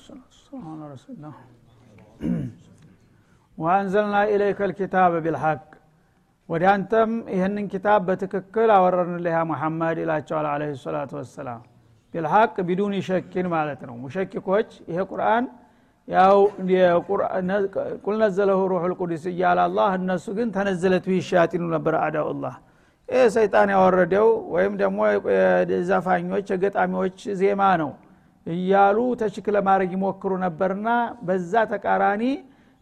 አልሐምዱሊላህ ሰላም አላ ረሱሊላህ ወአንዘልና ኢለይከ ልኪታብ ቢልሐቅ ወደ አንተም ይህንን ኪታብ በትክክል አወረርንልህ ያ ሙሐመድ ይላቸዋል አለ ሰላቱ ወሰላም። ቢልሐቅ ቢዱን ሸኪን ማለት ነው። ሙሸኪኮች ይሄ ቁርአን ያው ቁል ነዘለሁ ሩሑ ልቁዱስ እያለ አላህ እነሱ ግን ተነዘለት ሸያጢኑ ነበር አዳኡላህ። ይህ ሰይጣን ያወረደው ወይም ደግሞ ዘፋኞች የገጣሚዎች ዜማ ነው እያሉ ተችክ ለማድረግ ይሞክሩ ነበርና በዛ ተቃራኒ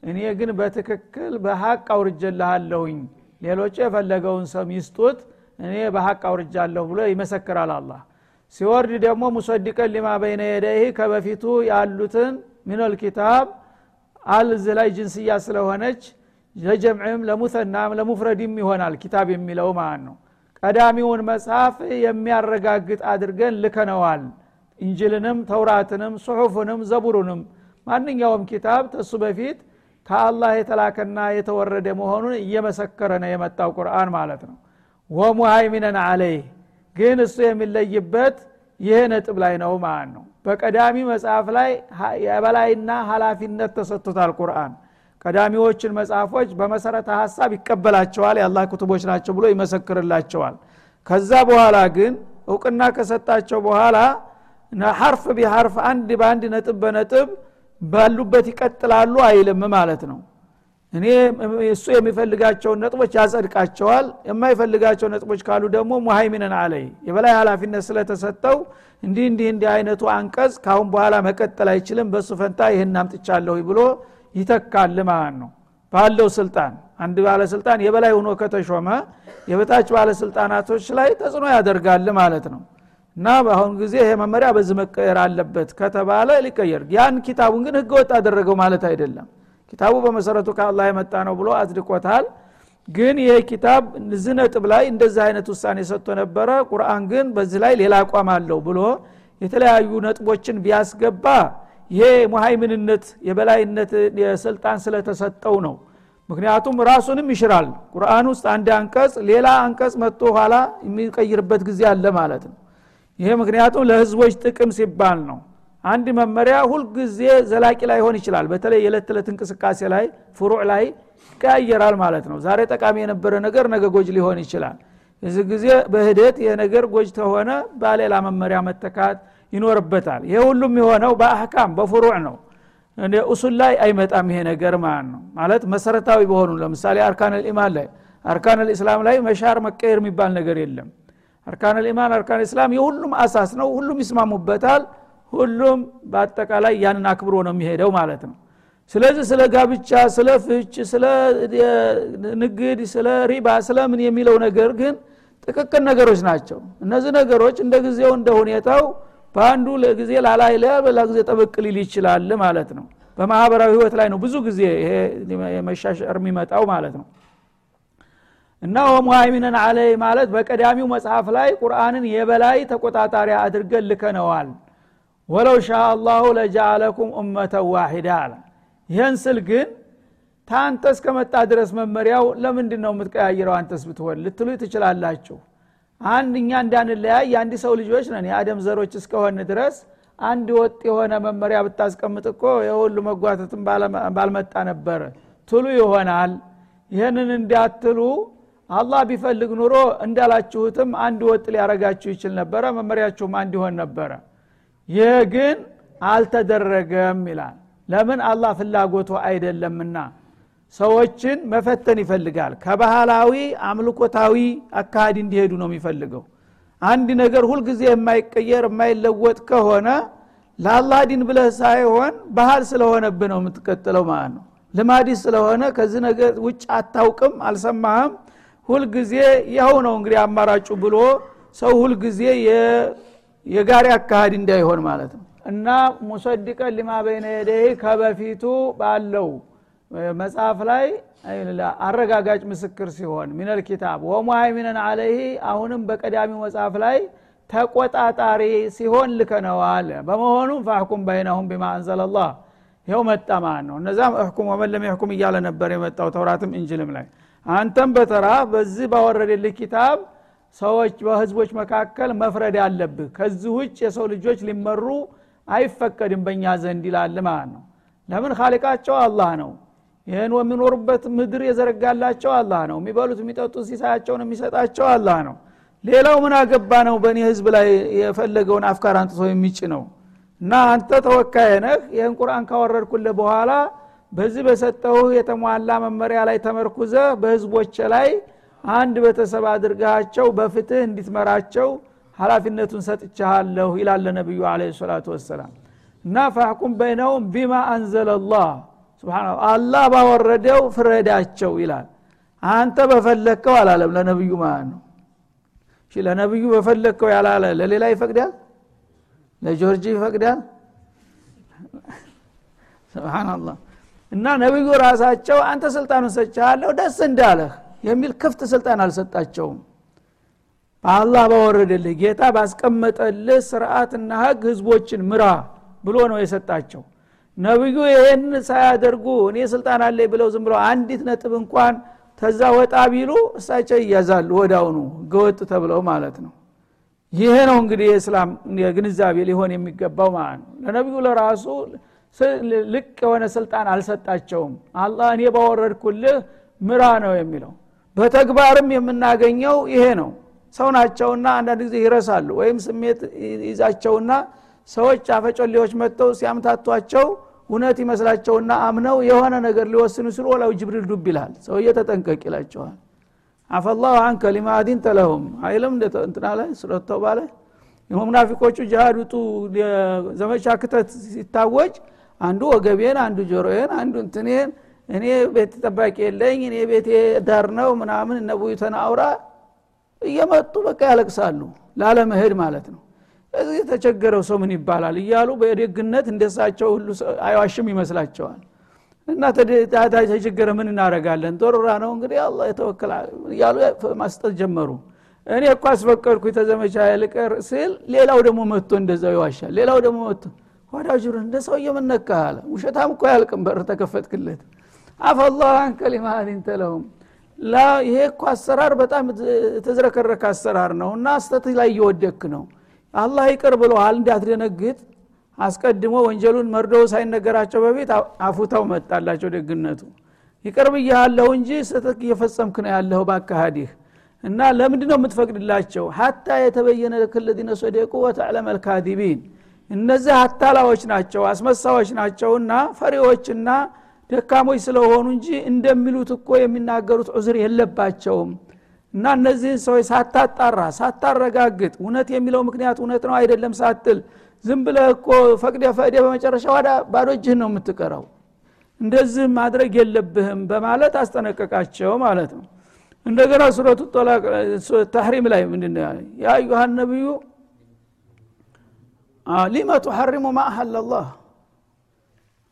እኔ ግን በትክክል በሀቅ አውርጀልሃለሁኝ ሌሎች የፈለገውን ሰም ይስጡት እኔ በሀቅ አውርጃለሁ ብሎ ይመሰክራል አላህ። ሲወርድ ደግሞ ሙሰዲቀን ሊማ በይነ የደይህ ከበፊቱ ያሉትን ሚነል ኪታብ አልዝ ላይ ጅንስያ ስለሆነች ለጀምዕም ለሙሰናም ለሙፍረድም ይሆናል ኪታብ የሚለው ማለት ነው። ቀዳሚውን መጽሐፍ የሚያረጋግጥ አድርገን ልከነዋል እንጅልንም ተውራትንም ጽሑፍንም ዘቡሩንም ማንኛውም ኪታብ ተሱ በፊት ከአላህ የተላከና የተወረደ መሆኑን እየመሰከረ ነው የመጣው ቁርአን ማለት ነው። ወሙሃይሚነን አለይህ ግን እሱ የሚለይበት ይህ ነጥብ ላይ ነው ማለት ነው። በቀዳሚ መጽሐፍ ላይ የበላይና ሀላፊነት ተሰጥቶታል ቁርአን። ቀዳሚዎችን መጽሐፎች በመሰረተ ሀሳብ ይቀበላቸዋል የአላህ ክቱቦች ናቸው ብሎ ይመሰክርላቸዋል። ከዛ በኋላ ግን እውቅና ከሰጣቸው በኋላ ሐርፍ ቢሐርፍ አንድ በአንድ ነጥብ በነጥብ ባሉበት ይቀጥላሉ አይልም ማለት ነው። እኔ እሱ የሚፈልጋቸውን ነጥቦች ያጸድቃቸዋል የማይፈልጋቸው ነጥቦች ካሉ ደግሞ ሙሃይሚነን አለይ የበላይ ኃላፊነት ስለተሰጠው እንዲህ እንዲህ እንዲህ አይነቱ አንቀጽ ካሁን በኋላ መቀጠል አይችልም በእሱ ፈንታ ይህን አምጥቻለሁ ብሎ ይተካል ማለት ነው። ባለው ስልጣን አንድ ባለስልጣን የበላይ ሆኖ ከተሾመ የበታች ባለስልጣናቶች ላይ ተጽዕኖ ያደርጋል ማለት ነው እና በአሁኑ ጊዜ ይሄ መመሪያ በዚህ መቀየር አለበት ከተባለ ሊቀየር። ያን ኪታቡን ግን ህገወጥ አደረገው ማለት አይደለም። ኪታቡ በመሰረቱ ከአላህ የመጣ ነው ብሎ አጽድቆታል። ግን ይሄ ኪታብ እዚህ ነጥብ ላይ እንደዚህ አይነት ውሳኔ ሰጥቶ ነበረ። ቁርአን ግን በዚህ ላይ ሌላ አቋም አለው ብሎ የተለያዩ ነጥቦችን ቢያስገባ ይሄ ሙሃይምንነት የበላይነት የስልጣን ስለተሰጠው ነው። ምክንያቱም ራሱንም ይሽራል። ቁርአን ውስጥ አንድ አንቀጽ ሌላ አንቀጽ መጥቶ ኋላ የሚቀይርበት ጊዜ አለ ማለት ነው ይሄ ምክንያቱም ለህዝቦች ጥቅም ሲባል ነው። አንድ መመሪያ ሁልጊዜ ዘላቂ ላይሆን ይችላል። በተለይ የዕለት ተዕለት እንቅስቃሴ ላይ ፍሩዕ ላይ ይቀያየራል ማለት ነው። ዛሬ ጠቃሚ የነበረ ነገር ነገ ጎጅ ሊሆን ይችላል። የዚህ ጊዜ በሂደት ይህ ነገር ጎጅ ተሆነ በሌላ መመሪያ መተካት ይኖርበታል። ይሄ ሁሉም የሆነው በአህካም በፍሩዕ ነው። ኡሱል ላይ አይመጣም ይሄ ነገር ማለት ነው። ማለት መሰረታዊ በሆኑ ለምሳሌ አርካን ልኢማን ላይ አርካን ልእስላም ላይ መሻር መቀየር የሚባል ነገር የለም አርካን ልኢማን አርካን ልእስላም የሁሉም አሳስ ነው ሁሉም ይስማሙበታል። ሁሉም በአጠቃላይ ያንን አክብሮ ነው የሚሄደው ማለት ነው። ስለዚህ ስለ ጋብቻ ስለ ፍች ስለ ንግድ ስለ ሪባ ስለ ምን የሚለው ነገር ግን ጥቅቅን ነገሮች ናቸው። እነዚህ ነገሮች እንደ ጊዜው እንደ ሁኔታው በአንዱ ጊዜ ላላይለ በላ ጊዜ ጠበቅ ሊል ይችላል ማለት ነው። በማህበራዊ ህይወት ላይ ነው ብዙ ጊዜ ይሄ መሻሸር የሚመጣው ማለት ነው እና ወሙሃይሚነን አለይ ማለት በቀዳሚው መጽሐፍ ላይ ቁርአንን የበላይ ተቆጣጣሪ አድርገን ልከነዋል። ወለው ሻ አላሁ ለጃአለኩም ኡመተን ዋሂዳ አለ። ይህን ስል ግን ታንተ እስከመጣ ድረስ መመሪያው ለምንድን ነው የምትቀያይረው አንተስ ብትሆን ልትሉ ትችላላችሁ። አንድ እኛ እንዳንለያይ የአንድ ሰው ልጆች ነን። የአደም ዘሮች እስከሆን ድረስ አንድ ወጥ የሆነ መመሪያ ብታስቀምጥ እኮ የሁሉ መጓተትን ባልመጣ ነበር። ትሉ ይሆናል። ይህንን እንዳትሉ አላህ ቢፈልግ ኑሮ እንዳላችሁትም አንድ ወጥ ሊያረጋችሁ ይችል ነበረ መመሪያችሁም አንድ ይሆን ነበረ። ይህ ግን አልተደረገም ይላል። ለምን? አላህ ፍላጎቱ አይደለምና። ሰዎችን መፈተን ይፈልጋል። ከባህላዊ አምልኮታዊ አካሃድ እንዲሄዱ ነው የሚፈልገው። አንድ ነገር ሁልጊዜ የማይቀየር የማይለወጥ ከሆነ ለአላህ ዲን ብለህ ሳይሆን ባህል ስለሆነብህ ነው የምትቀጥለው ማለት ነው። ልማዲ ስለሆነ ከዚህ ነገር ውጭ አታውቅም አልሰማህም ሁልጊዜ ይኸው ነው እንግዲህ አማራጩ ብሎ ሰው ሁልጊዜ የጋሪ አካሃድ እንዳይሆን ማለት ነው። እና ሙሰድቀን ሊማ በይነ የደይ ከበፊቱ ባለው መጽሐፍ ላይ አረጋጋጭ ምስክር ሲሆን ሚነል ኪታብ ወሙሃይሚነን አለይህ አሁንም በቀዳሚው መጽሐፍ ላይ ተቆጣጣሪ ሲሆን ልከነዋል። በመሆኑም ፋሕኩም በይነሁም ቢማ አንዘለላህ። ይኸው መጣ ማለት ነው። እነዛም እሕኩም ወመለም የሕኩም እያለ ነበር የመጣው ተውራትም እንጅልም ላይ አንተም በተራ በዚህ ባወረደልህ ኪታብ ሰዎች በህዝቦች መካከል መፍረድ አለብህ። ከዚህ ውጭ የሰው ልጆች ሊመሩ አይፈቀድም በእኛ ዘንድ ይላል ማለት ነው። ለምን? ካሊቃቸው አላህ ነው። ይህን የሚኖሩበት ምድር የዘረጋላቸው አላህ ነው። የሚበሉት የሚጠጡት ሲሳያቸውን የሚሰጣቸው አላህ ነው። ሌላው ምን አገባ ነው? በእኔ ህዝብ ላይ የፈለገውን አፍካር አንጥቶ የሚጭ ነው እና አንተ ተወካይ ነህ። ይህን ቁርአን ካወረድኩልህ በኋላ በዚህ በሰጠው የተሟላ መመሪያ ላይ ተመርኩዘ በህዝቦች ላይ አንድ ቤተሰብ አድርጋቸው በፍትህ እንዲትመራቸው ሀላፊነቱን ሰጥቻለሁ ይላለ ነቢዩ አለ ሰላቱ ወሰላም። እና ፋሕኩም በይነውም ቢማ አንዘለላህ ስብሓን አላህ ባወረደው ፍረዳቸው ይላል። አንተ በፈለግከው አላለም ለነቢዩ ማለት ነው። እሺ ለነቢዩ በፈለግከው ያላለ ለሌላ ይፈቅዳል? ለጆርጂ ይፈቅዳል? ስብናላህ እና ነቢዩ ራሳቸው አንተ ስልጣኑን ሰጥቻለሁ ደስ እንዳለህ የሚል ክፍት ስልጣን አልሰጣቸውም። በአላህ ባወረደልህ ጌታ ባስቀመጠልህ ስርዓትና ህግ ህዝቦችን ምራ ብሎ ነው የሰጣቸው። ነቢዩ ይህን ሳያደርጉ እኔ ስልጣን አለ ብለው ዝም ብለው አንዲት ነጥብ እንኳን ተዛ ወጣ ቢሉ እሳቸው ይያዛሉ ወዳውኑ ህገወጥ ተብለው ማለት ነው። ይሄ ነው እንግዲህ የእስላም ግንዛቤ ሊሆን የሚገባው ማለት ነው። ለነቢዩ ለራሱ ልቅ የሆነ ስልጣን አልሰጣቸውም። አላህ እኔ ባወረድኩልህ ምራ ነው የሚለው። በተግባርም የምናገኘው ይሄ ነው። ሰው ናቸውና አንዳንድ ጊዜ ይረሳሉ ወይም ስሜት ይዛቸውና ሰዎች አፈጮሌዎች መጥተው ሲያምታቷቸው እውነት ይመስላቸውና አምነው የሆነ ነገር ሊወስኑ ሲሉ ወላው ጅብሪል ዱብ ይላል። ሰውዬ ተጠንቀቅ ይላቸዋል። አፈላሁ አንከ ሊማ አዲንተ አይልም? እንትና ላይ ሱረተውባ ላይ ሙናፊቆቹ ጅሃድ ውጡ ዘመቻ ክተት ሲታወጅ አንዱ ወገቤን አንዱ ጆሮዬን አንዱ እንትኔን እኔ ቤት ጠባቂ የለኝ እኔ ቤቴ ዳር ነው ምናምን እነቡዩ ተናውራ እየመጡ በቃ ያለቅሳሉ ላለመሄድ ማለት ነው። እዚህ የተቸገረው ሰው ምን ይባላል እያሉ በደግነት እንደሳቸው ሁሉ አይዋሽም ይመስላቸዋል። እና ተቸገረ ምን እናደረጋለን ጦርራ ነው እንግዲህ አላ የተወከል እያሉ ማስጠት ጀመሩ። እኔ እኮ አስፈቀድኩ የተዘመቻ ልቀር ስል ሌላው ደግሞ መጥቶ እንደዛው ይዋሻል። ሌላው ደግሞ መጥቶ ወዳጅሩ እንደ ሰው እየምነካ አለ። ውሸታም እኮ ያልቅም በር ተከፈትክለት። አፈላህ አንከ ተለሁም ላ ይሄ እኮ አሰራር በጣም የተዝረከረከ አሰራር ነው እና ስተት ላይ እየወደክ ነው። አላህ ይቅር ብለሃል እንዳትደነግጥ። አስቀድሞ ወንጀሉን መርዶው ሳይነገራቸው በፊት አፉታው መጣላቸው ደግነቱ። ይቅር ብያለሁ እንጂ ስተት እየፈጸምክ ነው ያለሁ ባካሃዲህ እና ለምንድ ነው የምትፈቅድላቸው? ሀታ የተበየነ ለክለዚነ ሰደቁ ወተዕለመ ልካዚቢን እነዚህ አታላዎች ናቸው አስመሳዎች ናቸውና ፈሪዎችና ደካሞች ስለሆኑ እንጂ እንደሚሉት እኮ የሚናገሩት ዑዝር የለባቸውም። እና እነዚህን ሰዎች ሳታጣራ ሳታረጋግጥ እውነት የሚለው ምክንያት እውነት ነው አይደለም ሳትል ዝም ብለ እኮ ፈቅደ ፈቅደ በመጨረሻ ዋዳ ባዶ እጅህን ነው የምትቀረው። እንደዚህ ማድረግ የለብህም በማለት አስጠነቀቃቸው ማለት ነው። እንደገና ሱረቱ ተሕሪም ላይ ምንድነው ያ አዩሃ ነቢዩ ሊመ ቱሐሪሙ ማ አሐለላህ።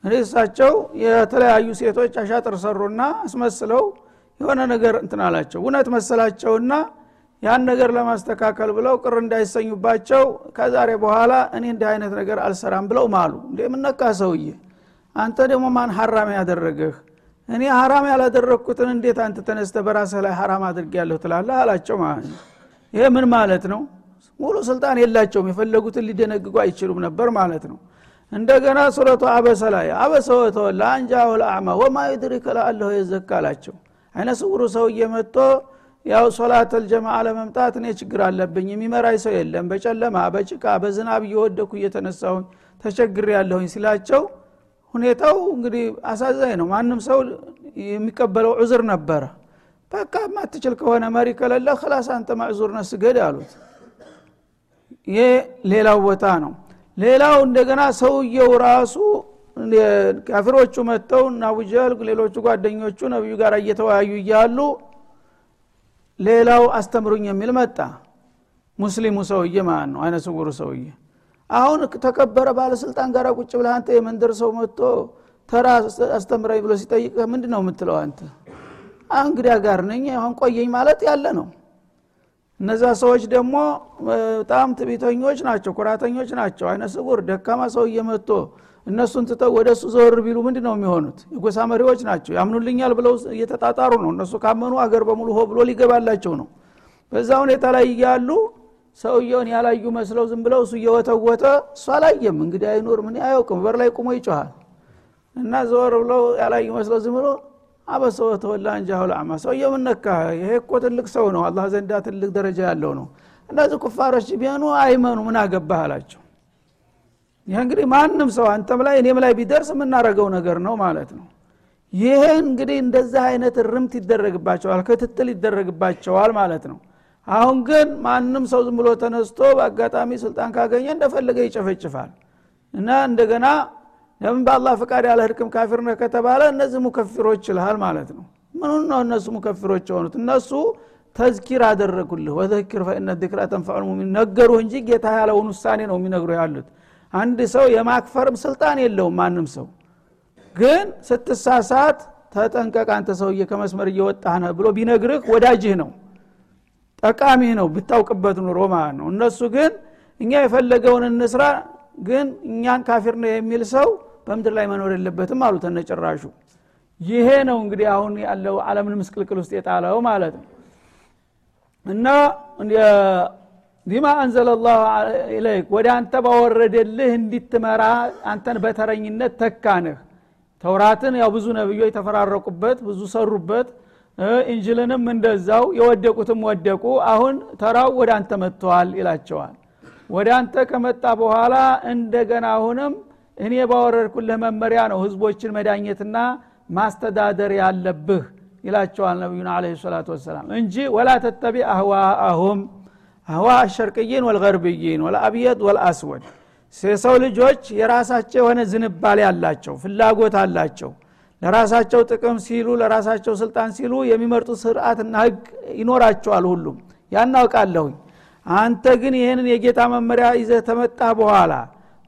እኔ እሳቸው የተለያዩ ሴቶች አሻጥር ሰሩና አስመስለው የሆነ ነገር እንትን እውነት መሰላቸውና ያን ነገር ለማስተካከል ብለው ቅር እንዳይሰኙባቸው ከዛሬ በኋላ እኔ እንዲህ አይነት ነገር አልሰራም ብለው ማሉ። እንደ ምነካ ሰውዬ? አንተ ደግሞ ማን ሀራም ያደረገህ? እኔ ሀራም ያላደረግኩትን እንዴት አንተ ተነስተ በራስህ ላይ ሀራም አድርግ ያለሁ ትላለህ? አላቸው ማለት ይሄ ምን ማለት ነው ሙሉ ስልጣን የላቸውም። የፈለጉትን ሊደነግጉ አይችሉም ነበር ማለት ነው። እንደገና ሱረቱ አበሰ ላይ አበሰ ወተወላ አንጃሁ ልአዕማ ወማ ዩድሪከ ለአለሁ የዘካ አይነ ስውሩ ሰውዬ መጥቶ ያው ሶላት አልጀማ ለመምጣት እኔ ችግር አለብኝ የሚመራኝ ሰው የለም። በጨለማ በጭቃ በዝናብ እየወደኩ እየተነሳሁኝ ተቸግር ያለሁኝ ሲላቸው ሁኔታው እንግዲህ አሳዛኝ ነው። ማንም ሰው የሚቀበለው عذر ነበረ። በቃ ማትችል ከሆነ መሪ ከሌለ خلاص አንተ معذور ነህ ስገድ አሉት ይሄ ሌላው ቦታ ነው። ሌላው እንደገና ሰውየው ራሱ ካፊሮቹ መጥተው እና አቡጀል ሌሎቹ ጓደኞቹ ነቢዩ ጋር እየተወያዩ እያሉ ሌላው አስተምሩኝ የሚል መጣ። ሙስሊሙ ሰውዬ ማለት ነው አይነ ስውሩ ሰውዬ። አሁን ተከበረ ባለስልጣን ጋር ቁጭ ብለህ አንተ የመንደር ሰው መጥቶ ተራ አስተምረኝ ብሎ ሲጠይቅ ምንድ ነው የምትለው አንተ? እንግዲያ ጋር ነኝ አሁን ቆየኝ ማለት ያለ ነው እነዛ ሰዎች ደግሞ በጣም ትቢተኞች ናቸው ኩራተኞች ናቸው። አይነ ስውር ደካማ ሰው እየመጥቶ እነሱን ትተው ወደ እሱ ዘወር ቢሉ ምንድ ነው የሚሆኑት? የጎሳ መሪዎች ናቸው። ያምኑልኛል ብለው እየተጣጣሩ ነው። እነሱ ካመኑ አገር በሙሉ ሆ ብሎ ሊገባላቸው ነው። በዛ ሁኔታ ላይ እያሉ ሰውየውን ያላዩ መስለው ዝም ብለው እሱ እየወተወተ እሱ አላየም። እንግዲህ አይኖር ምን አያውቅም። በር ላይ ቁሞ ይጮሃል። እና ዘወር ብለው ያላዩ መስለው ዝም ብሎ አበሰው ተወላ እንጃሁል አማ ሰውየው ነካ? ይሄ እኮ ትልቅ ሰው ነው። አላህ ዘንዳ ትልቅ ደረጃ ያለው ነው። እነዚህ ኩፋሮች ቢሆኑ አይመኑ ምን አገባህ አላቸው። ይህ እንግዲህ ማንም ሰው አንተም ላይ እኔም ላይ ቢደርስ የምናረገው ነገር ነው ማለት ነው። ይህ እንግዲህ እንደዚህ አይነት እርምት ይደረግባቸዋል ክትትል ይደረግባቸዋል ማለት ነው። አሁን ግን ማንም ሰው ዝም ብሎ ተነስቶ በአጋጣሚ ስልጣን ካገኘ እንደፈለገ ይጨፈጭፋል። እና እንደገና ለምን በአላህ ፈቃድ ያለ ህድቅም ካፊር ነህ ከተባለ እነዚህ ሙከፊሮች ይልሃል ማለት ነው። ምኑን ነው እነሱ ሙከፊሮች የሆኑት? እነሱ ተዝኪር አደረጉልህ። ወዘኪር ፈኢነ ዚክራ ተንፈዑል ሙሚን ነገሩ እንጂ ጌታ ያለውን ውሳኔ ነው የሚነግሩ ያሉት። አንድ ሰው የማክፈርም ስልጣን የለውም ማንም ሰው። ግን ስትሳሳት ተጠንቀቅ አንተ ሰውዬ ከመስመር እየወጣህ ነህ ብሎ ቢነግርህ ወዳጅህ ነው ጠቃሚህ ነው ብታውቅበት ኑሮ ማለት ነው። እነሱ ግን እኛ የፈለገውን እንስራ ግን እኛን ካፊር ነው የሚል ሰው በምድር ላይ መኖር የለበትም አሉ ተነጭራሹ ይሄ ነው እንግዲህ አሁን ያለው አለምን ምስቅልቅል ውስጥ የጣለው ማለት ነው። እና ቢማ አንዘለ ላሁ ኢለይክ ወደ አንተ ባወረደልህ እንዲትመራ አንተን በተረኝነት ተካንህ። ተውራትን ያው ብዙ ነብዮች ተፈራረቁበት ብዙ ሰሩበት ኢንጅልንም እንደዛው የወደቁትም ወደቁ። አሁን ተራው ወደ አንተ መጥተዋል ይላቸዋል። ወደ አንተ ከመጣ በኋላ እንደገና አሁንም እኔ ባወረድኩልህ መመሪያ ነው ህዝቦችን መዳኘትና ማስተዳደር ያለብህ ይላቸዋል ነቢዩና አለ ሰላቱ ወሰላም። እንጂ ወላ ተተቢ አህዋአሁም አህዋ አሸርቅይን ወልገርብይን ወልአብየድ ወልአስወድ። የሰው ልጆች የራሳቸው የሆነ ዝንባሌ አላቸው ፍላጎት አላቸው። ለራሳቸው ጥቅም ሲሉ ለራሳቸው ስልጣን ሲሉ የሚመርጡት ስርዓትና ህግ ይኖራቸዋል ሁሉም። ያናውቃለሁኝ አንተ ግን ይህንን የጌታ መመሪያ ይዘህ ተመጣ በኋላ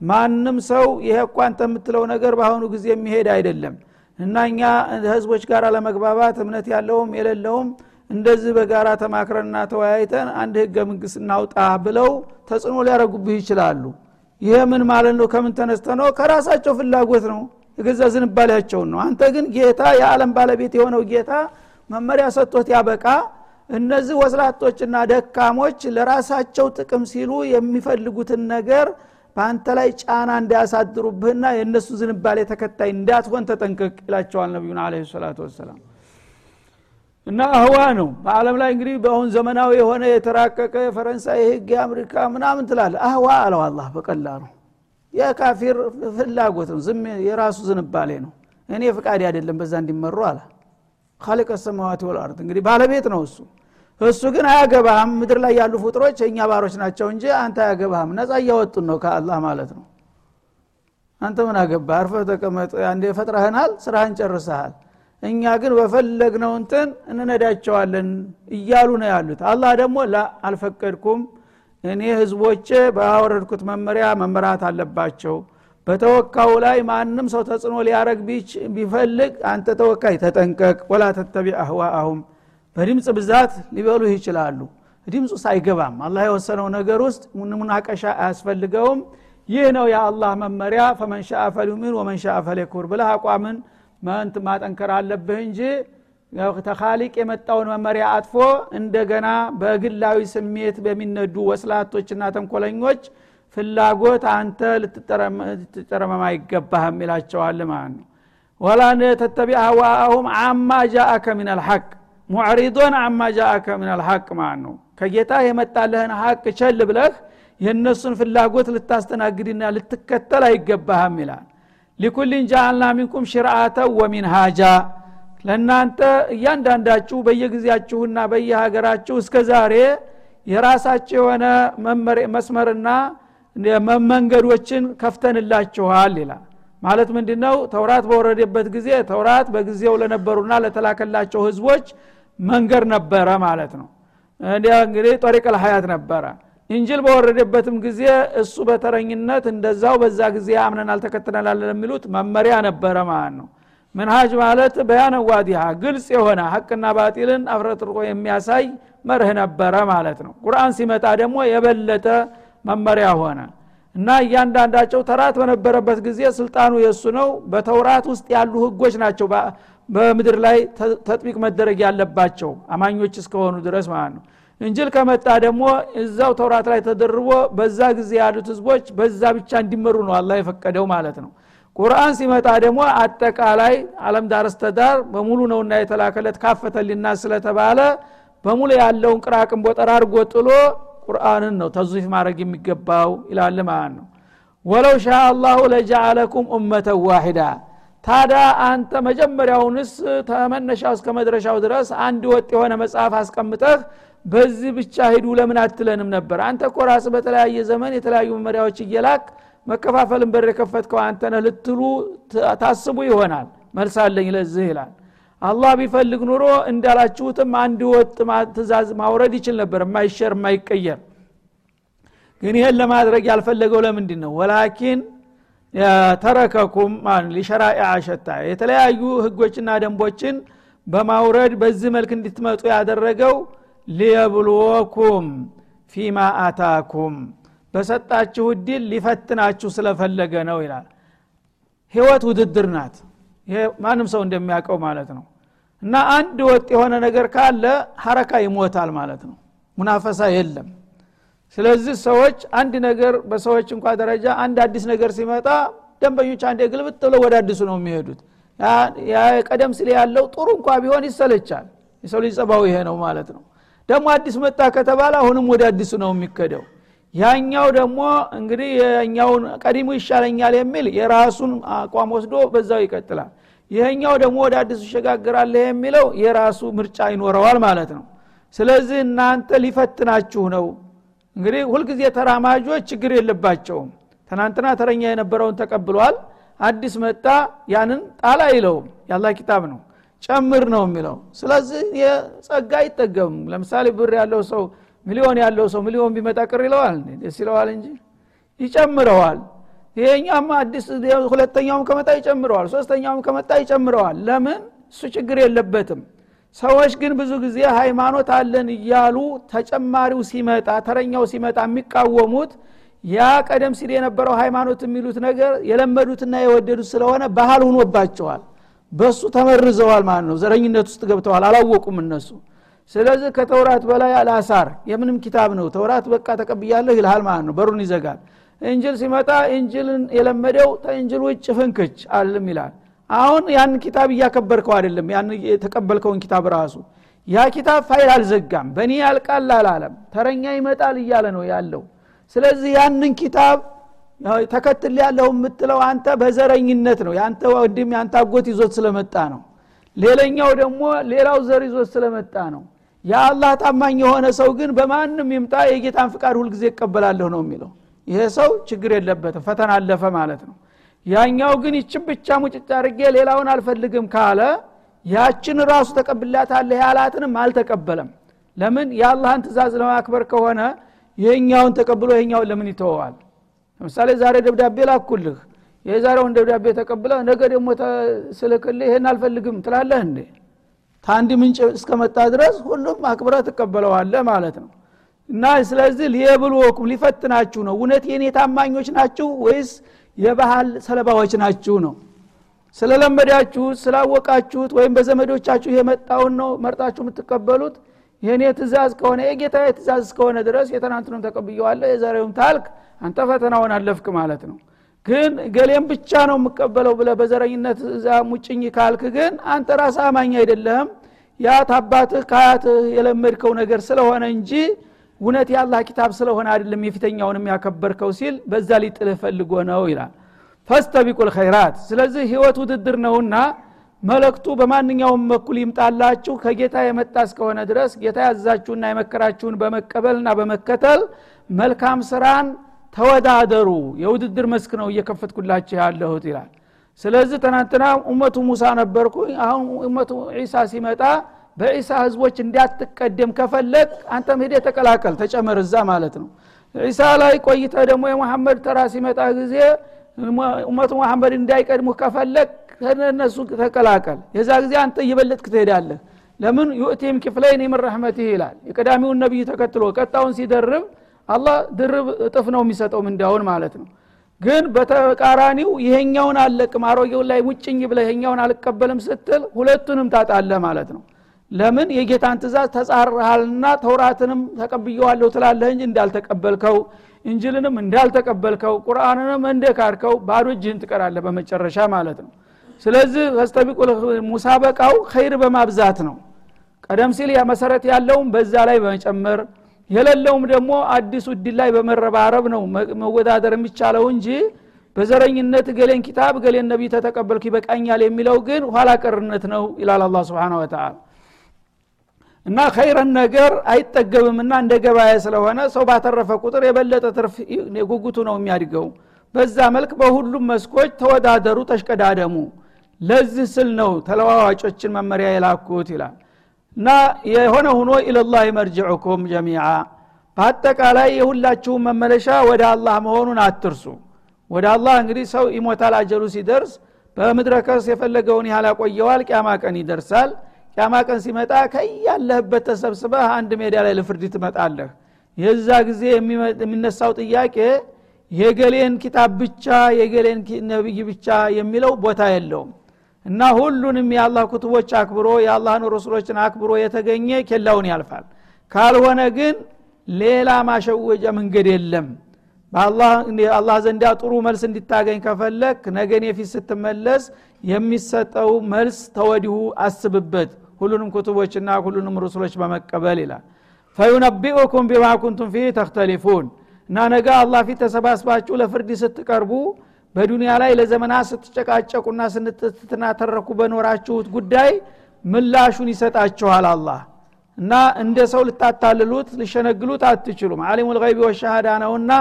ማንም ሰው ይሄ እኳ አንተ የምትለው ነገር በአሁኑ ጊዜ የሚሄድ አይደለም። እና እኛ ህዝቦች ጋር ለመግባባት እምነት ያለውም የሌለውም እንደዚህ በጋራ ተማክረንና ተወያይተን አንድ ህገ መንግስት እናውጣ ብለው ተጽዕኖ ሊያደረጉብህ ይችላሉ። ይሄ ምን ማለት ነው? ከምን ተነስተ ነው? ከራሳቸው ፍላጎት ነው። የገዛ ዝንባሌያቸውን ነው። አንተ ግን ጌታ የዓለም ባለቤት የሆነው ጌታ መመሪያ ሰጥቶት ያበቃ። እነዚህ ወስላቶችና ደካሞች ለራሳቸው ጥቅም ሲሉ የሚፈልጉትን ነገር በአንተ ላይ ጫና እንዳያሳድሩብህና የእነሱ ዝንባሌ ተከታይ እንዳትሆን ተጠንቀቅ ይላቸዋል ነቢዩን አለ ሰላቱ ወሰላም። እና አህዋ ነው። በአለም ላይ እንግዲህ በአሁን ዘመናዊ የሆነ የተራቀቀ የፈረንሳይ ህግ የአሜሪካ ምናምን ትላለ አህዋ አለው አላህ በቀላሉ። የካፊር ፍላጎት ነው። ዝም የራሱ ዝንባሌ ነው። እኔ ፍቃድ አይደለም በዛ እንዲመሩ አለ። ካሊቀ ሰማዋት ወልአርድ እንግዲህ ባለቤት ነው እሱ እሱ ግን አያገባህም። ምድር ላይ ያሉ ፍጥሮች የእኛ ባሮች ናቸው እንጂ አንተ አያገባህም። ነጻ እያወጡን ነው ከአላህ ማለት ነው። አንተ ምን አገባ አርፈ ተቀመጥ። አንዴ ፈጥረህናል ስራህን ጨርሰሃል። እኛ ግን በፈለግነው እንትን እንነዳቸዋለን እያሉ ነው ያሉት። አላህ ደግሞ ላ አልፈቀድኩም እኔ ህዝቦቼ ባወረድኩት መመሪያ መመራት አለባቸው። በተወካው ላይ ማንም ሰው ተጽዕኖ ሊያረግ ቢፈልግ አንተ ተወካይ ተጠንቀቅ። ወላ ተተቢ አህዋአሁም በድምፅ ብዛት ሊበሉህ ይችላሉ። ድምፁ ሳይገባም አላህ የወሰነው ነገር ውስጥ ሙናቀሻ አያስፈልገውም። ይህ ነው የአላህ መመሪያ። ፈመንሻ ፈሊዩሚን ወመንሻ ፈሊኩር ብለህ አቋምን መንት ማጠንከር አለብህ እንጂ ተካሊቅ የመጣውን መመሪያ አጥፎ እንደገና በግላዊ ስሜት በሚነዱ ወስላቶችና ተንኮለኞች ፍላጎት አንተ ልትጠረመም አይገባህም ይላቸዋል ማለት ነው። ወላ ተተቢ አህዋአሁም አማ ጃአከ ምን አልሐቅ ሙዕሪዶን አማ ምን አልሐቅ ማለት ነው። ከጌታ የመጣለህን ሐቅ ቸል ብለህ የእነሱን ፍላጎት ልታስተናግድና ልትከተል አይገባህም ይላል። ሊኩልን ጃአልና ሚንኩም ሽርአተ ወሚንሃጃ ለእናንተ እያንዳንዳችሁ በየጊዜያችሁና በየሀገራችሁ እስከ ዛሬ የራሳቸው የሆነ መስመርና መንገዶችን ከፍተንላችኋል ይላል። ማለት ምንድ ነው ተውራት በወረደበት ጊዜ ተውራት በጊዜው ለነበሩና ለተላከላቸው ህዝቦች መንገድ ነበረ ማለት ነው። እንግዲህ ጠሪቅ ልሀያት ነበረ። እንጅል በወረደበትም ጊዜ እሱ በተረኝነት እንደዛው በዛ ጊዜ አምነን አልተከትለናል ለሚሉት መመሪያ ነበረ ማለት ነው። ምንሃጅ ማለት በያነ ግልጽ የሆነ ሀቅና ባጢልን አፍረጥርቆ የሚያሳይ መርህ ነበረ ማለት ነው። ቁርአን ሲመጣ ደግሞ የበለጠ መመሪያ ሆነ እና እያንዳንዳቸው ተራት በነበረበት ጊዜ ስልጣኑ የእሱ ነው። በተውራት ውስጥ ያሉ ህጎች ናቸው በምድር ላይ ተጥቢቅ መደረግ ያለባቸው አማኞች እስከሆኑ ድረስ ማለት ነው። እንጅል ከመጣ ደግሞ እዛው ተውራት ላይ ተደርቦ በዛ ጊዜ ያሉት ህዝቦች በዛ ብቻ እንዲመሩ ነው አላ የፈቀደው ማለት ነው። ቁርአን ሲመጣ ደግሞ አጠቃላይ አለም ዳርስተዳር በሙሉ ነውና የተላከለት ካፈተልና ስለተባለ በሙሉ ያለውን ቅራቅን ቦጠራርጎ ጥሎ ቁርአንን ነው ተዙፍ ማድረግ የሚገባው ይላል ማለት ነው። ወለው ሻ አላሁ ለጃአለኩም ኡመተን ዋሂዳ ታዲያ አንተ መጀመሪያውንስ ተመነሻው እስከ መድረሻው ድረስ አንድ ወጥ የሆነ መጽሐፍ አስቀምጠህ በዚህ ብቻ ሂዱ ለምን አትለንም ነበር? አንተ እኮ ራስ በተለያየ ዘመን የተለያዩ መመሪያዎች እየላክ መከፋፈልን በር የከፈትከው አንተነ ልትሉ ታስቡ ይሆናል። መልሳለኝ ለዚህ ይላል። አላህ ቢፈልግ ኑሮ እንዳላችሁትም አንድ ወጥ ትእዛዝ ማውረድ ይችል ነበር የማይሸር የማይቀየር። ግን ይህን ለማድረግ ያልፈለገው ለምንድን ነው ወላኪን ተረከኩም ሊሸራኢ ሸታ የተለያዩ ህጎችና ደንቦችን በማውረድ በዚህ መልክ እንድትመጡ ያደረገው ሊየብልወኩም ፊማ አታኩም። በሰጣችሁ እድል ሊፈትናችሁ ስለፈለገ ነው ይላል። ህይወት ውድድር ናት። ማንም ሰው እንደሚያውቀው ማለት ነው። እና አንድ ወጥ የሆነ ነገር ካለ ሀረካ ይሞታል ማለት ነው። ሙናፈሳ የለም ስለዚህ ሰዎች አንድ ነገር በሰዎች እንኳ ደረጃ አንድ አዲስ ነገር ሲመጣ ደንበኞች አንድ ግልብጥ ብለው ወደ አዲሱ ነው የሚሄዱት። ቀደም ሲል ያለው ጥሩ እንኳ ቢሆን ይሰለቻል። የሰው ልጅ ጸባው ይሄ ነው ማለት ነው። ደግሞ አዲስ መጣ ከተባለ አሁንም ወደ አዲሱ ነው የሚከደው። ያኛው ደግሞ እንግዲህ የኛውን ቀዲሙ ይሻለኛል የሚል የራሱን አቋም ወስዶ በዛው ይቀጥላል። ይሄኛው ደግሞ ወደ አዲሱ ይሸጋግራል የሚለው የራሱ ምርጫ ይኖረዋል ማለት ነው። ስለዚህ እናንተ ሊፈትናችሁ ነው እንግዲህ ሁልጊዜ ተራማጆች ችግር የለባቸውም። ትናንትና ተረኛ የነበረውን ተቀብሏል። አዲስ መጣ ያንን ጣላ አይለውም። ያላ ኪታብ ነው። ጨምር ነው የሚለው። ስለዚህ የጸጋ አይጠገም ለምሳሌ ብር ያለው ሰው ሚሊዮን ያለው ሰው ሚሊዮን ቢመጣ ቅር ይለዋል ደስ ይለዋል እንጂ። ይጨምረዋል። ይሄኛም አዲስ ሁለተኛውም ከመጣ ይጨምረዋል። ሶስተኛውም ከመጣ ይጨምረዋል። ለምን? እሱ ችግር የለበትም ሰዎች ግን ብዙ ጊዜ ሃይማኖት አለን እያሉ ተጨማሪው ሲመጣ ተረኛው ሲመጣ የሚቃወሙት ያ ቀደም ሲል የነበረው ሃይማኖት የሚሉት ነገር የለመዱትና የወደዱት ስለሆነ ባህል ሁኖባቸዋል በሱ ተመርዘዋል ማለት ነው። ዘረኝነት ውስጥ ገብተዋል። አላወቁም እነሱ። ስለዚህ ከተውራት በላይ አልአሳር የምንም ኪታብ ነው። ተውራት በቃ ተቀብያለሁ ይልሃል ማለት ነው። በሩን ይዘጋል። እንጅል ሲመጣ እንጅልን የለመደው ተእንጅል ውጭ ፍንክች አልም ይላል አሁን ያን ኪታብ እያከበርከው አይደለም። ያን የተቀበልከውን ኪታብ ራሱ ያ ኪታብ ፋይል አልዘጋም። በእኔ ያልቃል አላለም። ተረኛ ይመጣል እያለ ነው ያለው። ስለዚህ ያንን ኪታብ ተከትል ያለው የምትለው አንተ በዘረኝነት ነው። ያንተ ወንድም ያንተ አጎት ይዞት ስለመጣ ነው። ሌላኛው ደግሞ ሌላው ዘር ይዞት ስለመጣ ነው። የአላህ ታማኝ የሆነ ሰው ግን በማንም ይምጣ የጌታን ፍቃድ ሁልጊዜ ይቀበላለሁ ነው የሚለው። ይሄ ሰው ችግር የለበትም። ፈተና አለፈ ማለት ነው ያኛው ግን ይችን ብቻ ሙጭጭ አድርጌ ሌላውን አልፈልግም ካለ ያችን ራሱ ተቀብላታለህ ያላትንም አልተቀበለም። ለምን? የአላህን ትእዛዝ ለማክበር ከሆነ ይሄኛውን ተቀብሎ ይሄኛውን ለምን ይተወዋል? ለምሳሌ ዛሬ ደብዳቤ ላኩልህ። የዛሬውን ደብዳቤ ተቀብለ ነገ ደግሞ ስልክልህ ይሄን አልፈልግም ትላለህ እንዴ? ታንድ ምንጭ እስከመጣ ድረስ ሁሉም አክብረ ትቀበለዋለ ማለት ነው። እና ስለዚህ ሊየብልወኩም ሊፈትናችሁ ነው። እውነት የኔ ታማኞች ናችሁ ወይስ የባህል ሰለባዎች ናችሁ ነው። ስለለመዳችሁት ስላወቃችሁት ወይም በዘመዶቻችሁ የመጣውን ነው መርጣችሁ የምትቀበሉት። የእኔ ትእዛዝ ከሆነ የጌታ ትእዛዝ እስከሆነ ድረስ የትናንትንም ተቀብየዋለ የዛሬውም ታልክ አንተ ፈተናውን አለፍክ ማለት ነው። ግን ገሌም ብቻ ነው የምቀበለው ብለ በዘረኝነት እዛ ሙጭኝ ካልክ ግን አንተ ራስ አማኝ አይደለህም። ያ ታባትህ ከአያትህ የለመድከው ነገር ስለሆነ እንጂ እውነት የአላህ ኪታብ ስለሆነ አይደለም የፊተኛውንም ያከበርከው ሲል በዛ ሊጥልህ ፈልጎ ነው ይላል። ፈስተቢቁል ኸይራት። ስለዚህ ህይወት ውድድር ነውና መለክቱ በማንኛውም በኩል ይምጣላችሁ። ከጌታ የመጣ እስከሆነ ድረስ ጌታ ያዛችሁና የመከራችሁን በመቀበልና በመከተል መልካም ስራን ተወዳደሩ። የውድድር መስክ ነው እየከፈትኩላችሁ ያለሁት ይላል። ስለዚህ ትናንትና ኡመቱ ሙሳ ነበርኩ አሁን ኡመቱ ዒሳ ሲመጣ በዒሳ ህዝቦች እንዳትቀደም ከፈለግ አንተም ሄደ ተቀላቀል ተጨመር እዛ ማለት ነው። ዒሳ ላይ ቆይተ ደግሞ የመሐመድ ተራ ሲመጣ ጊዜ ኡመቱ መሐመድ እንዳይቀድሙ ከፈለግ ከነሱ ተቀላቀል። የዛ ጊዜ አንተ እየበለጥክ ትሄዳለህ። ለምን? ዩእቲም ክፍለይን ምን ረሕመትህ ይላል። የቀዳሚውን ነቢይ ተከትሎ ቀጣውን ሲደርብ አላህ ድርብ እጥፍ ነው የሚሰጠው ምንዳውን ማለት ነው። ግን በተቃራኒው ይሄኛውን አለቅም አሮጌውን ላይ ሙጭኝ ብለ ይሄኛውን አልቀበልም ስትል ሁለቱንም ታጣለ ማለት ነው ለምን የጌታን ትእዛዝ ተጻርሃልና ተውራትንም ተቀብየዋለሁ ትላለህ እንጂ እንዳልተቀበልከው እንጅልንም እንዳልተቀበልከው ቁርአንንም እንደካድከው ባዶ እጅህን ትቀራለህ በመጨረሻ ማለት ነው። ስለዚህ ፈስተቢቁ ሙሳበቃው ኸይር በማብዛት ነው። ቀደም ሲል መሰረት ያለውም በዛ ላይ በመጨመር የሌለውም ደግሞ አዲሱ እድል ላይ በመረባረብ ነው መወዳደር የሚቻለው እንጂ በዘረኝነት ገሌን ኪታብ ገሌን ነቢ ተተቀበልኩ ይበቃኛል የሚለው ግን ኋላ ቀርነት ነው ይላል አላ ስብን ወተላ እና ኸይረን ነገር አይጠገብምና እንደ ገበያ ስለሆነ ሰው ባተረፈ ቁጥር የበለጠ ትርፍ ጉጉቱ ነው የሚያድገው። በዛ መልክ በሁሉም መስኮች ተወዳደሩ ተሽቀዳደሙ። ለዚህ ስል ነው ተለዋዋጮችን መመሪያ የላኩት ይላል። እና የሆነ ሁኖ ኢለላህ መርጅዑኩም ጀሚዓ። በአጠቃላይ የሁላችሁም መመለሻ ወደ አላህ መሆኑን አትርሱ። ወደ አላህ እንግዲህ ሰው ይሞታል አጀሉ ሲደርስ በምድረ ከርስ የፈለገውን ያህል ያቆየዋል ቅያማ ቀን ይደርሳል ቅያማ ቀን ሲመጣ ከያለህበት ተሰብስበህ አንድ ሜዳ ላይ ልፍርድ ትመጣለህ። የዛ ጊዜ የሚነሳው ጥያቄ የገሌን ኪታብ ብቻ የገሌን ነቢይ ብቻ የሚለው ቦታ የለውም። እና ሁሉንም የአላህ ኩትቦች አክብሮ የአላህን ረሱሎችን አክብሮ የተገኘ ኬላውን ያልፋል። ካልሆነ ግን ሌላ ማሸወጃ መንገድ የለም። በአላህ ዘንዳ ጥሩ መልስ እንዲታገኝ ከፈለክ ነገን የፊት ስትመለስ የሚሰጠው መልስ ተወዲሁ አስብበት ሁሉንም ኩቱቦችና ሁሉንም ሩሱሎች በመቀበል ይላል። ፈዩነቢኡኩም ቢማ ኩንቱም ፊህ ተክተሊፉን። እና ነገ አላህ ፊት ተሰባስባችሁ ለፍርድ ስትቀርቡ በዱንያ ላይ ለዘመናት ስትጨቃጨቁና ስትናተረኩ በኖራችሁት ጉዳይ ምላሹን ይሰጣችኋል አላህ። እና እንደ ሰው ልታታልሉት ልሸነግሉት አትችሉም። አሊሙ ልይቢ ወሻሃዳ ነውና